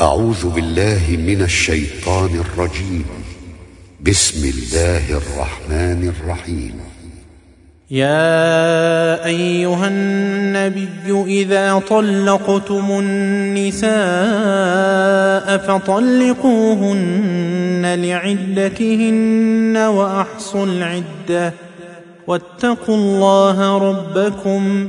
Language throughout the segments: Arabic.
أعوذ بالله من الشيطان الرجيم. بسم الله الرحمن الرحيم. يا أيها النبي إذا طلقتم النساء فطلقوهن لعدتهن وأحصوا العدة. واتقوا الله ربكم.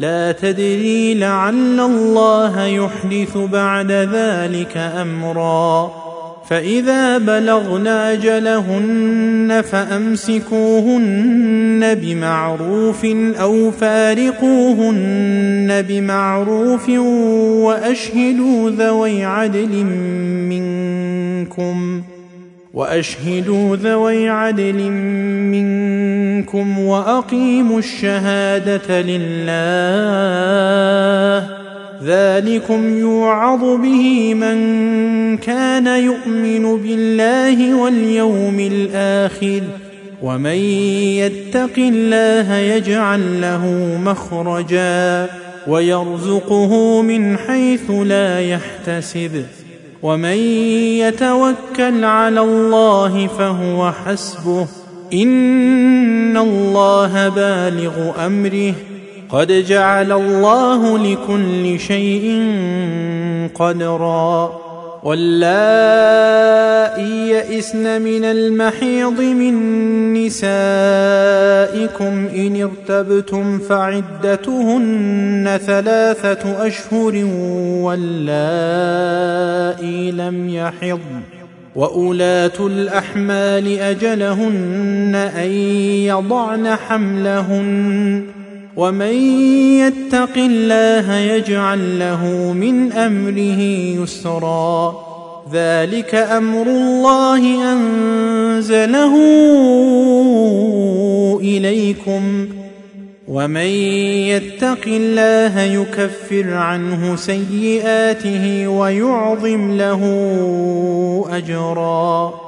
لا تدري لعل الله يحدث بعد ذلك أمرا. فإذا بلغن أجلهن فأمسكوهن بمعروف أو فارقوهن بمعروف وأشهدوا ذوي عدل منكم. وأشهدوا ذوي عدل منكم وأقيموا الشهادة لله. ذلكم يوعظ به من كان يؤمن بالله واليوم الآخر. ومن يتق الله يجعل له مخرجا ويرزقه من حيث لا يحتسب. ومن يتوكل على الله فهو حسبه. إن الله بالغ أمره. قد جعل الله لكل شيء قدرا. واللائي يئسن من المحيض من نسائكم إن ارتبتم فعدتهن ثلاثة أشهر واللائي لم يحضن واولات الأحمال أجلهن أن يضعن حملهن ومن يتق الله يجعل له من أمره يسرا ذلك أمر الله أنزله إليكم ومن يتق الله يكفر عنه سيئاته ويعظم له أجرا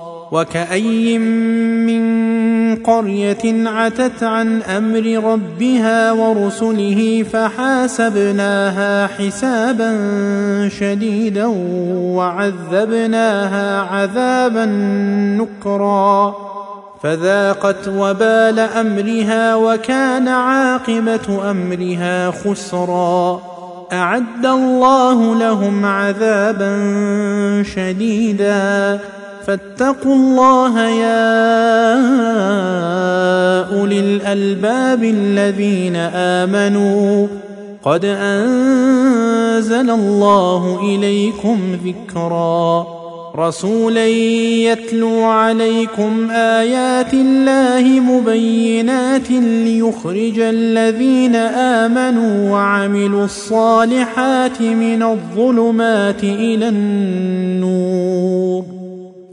وكأي من قرية عتت عن أمر ربها ورسله فحاسبناها حسابا شديدا وعذبناها عذابا نكرا. فذاقت وبال أمرها وكان عاقبة أمرها خسرا. أعد الله لهم عذابا شديدا. فاتقوا الله يا أولي الألباب الذين آمنوا. قد أنزل الله إليكم ذكرا. رسولا يتلو عليكم آيات الله مبينات ليخرج الذين آمنوا وعملوا الصالحات من الظلمات إلى النور.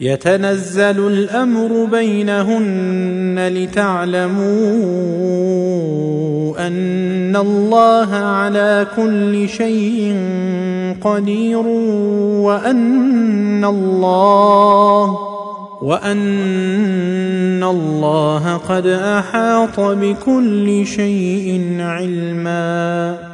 يتنزل الأمر بينهن لتعلموا أن الله على كل شيء قدير وأن الله وأن الله قد أحاط بكل شيء علما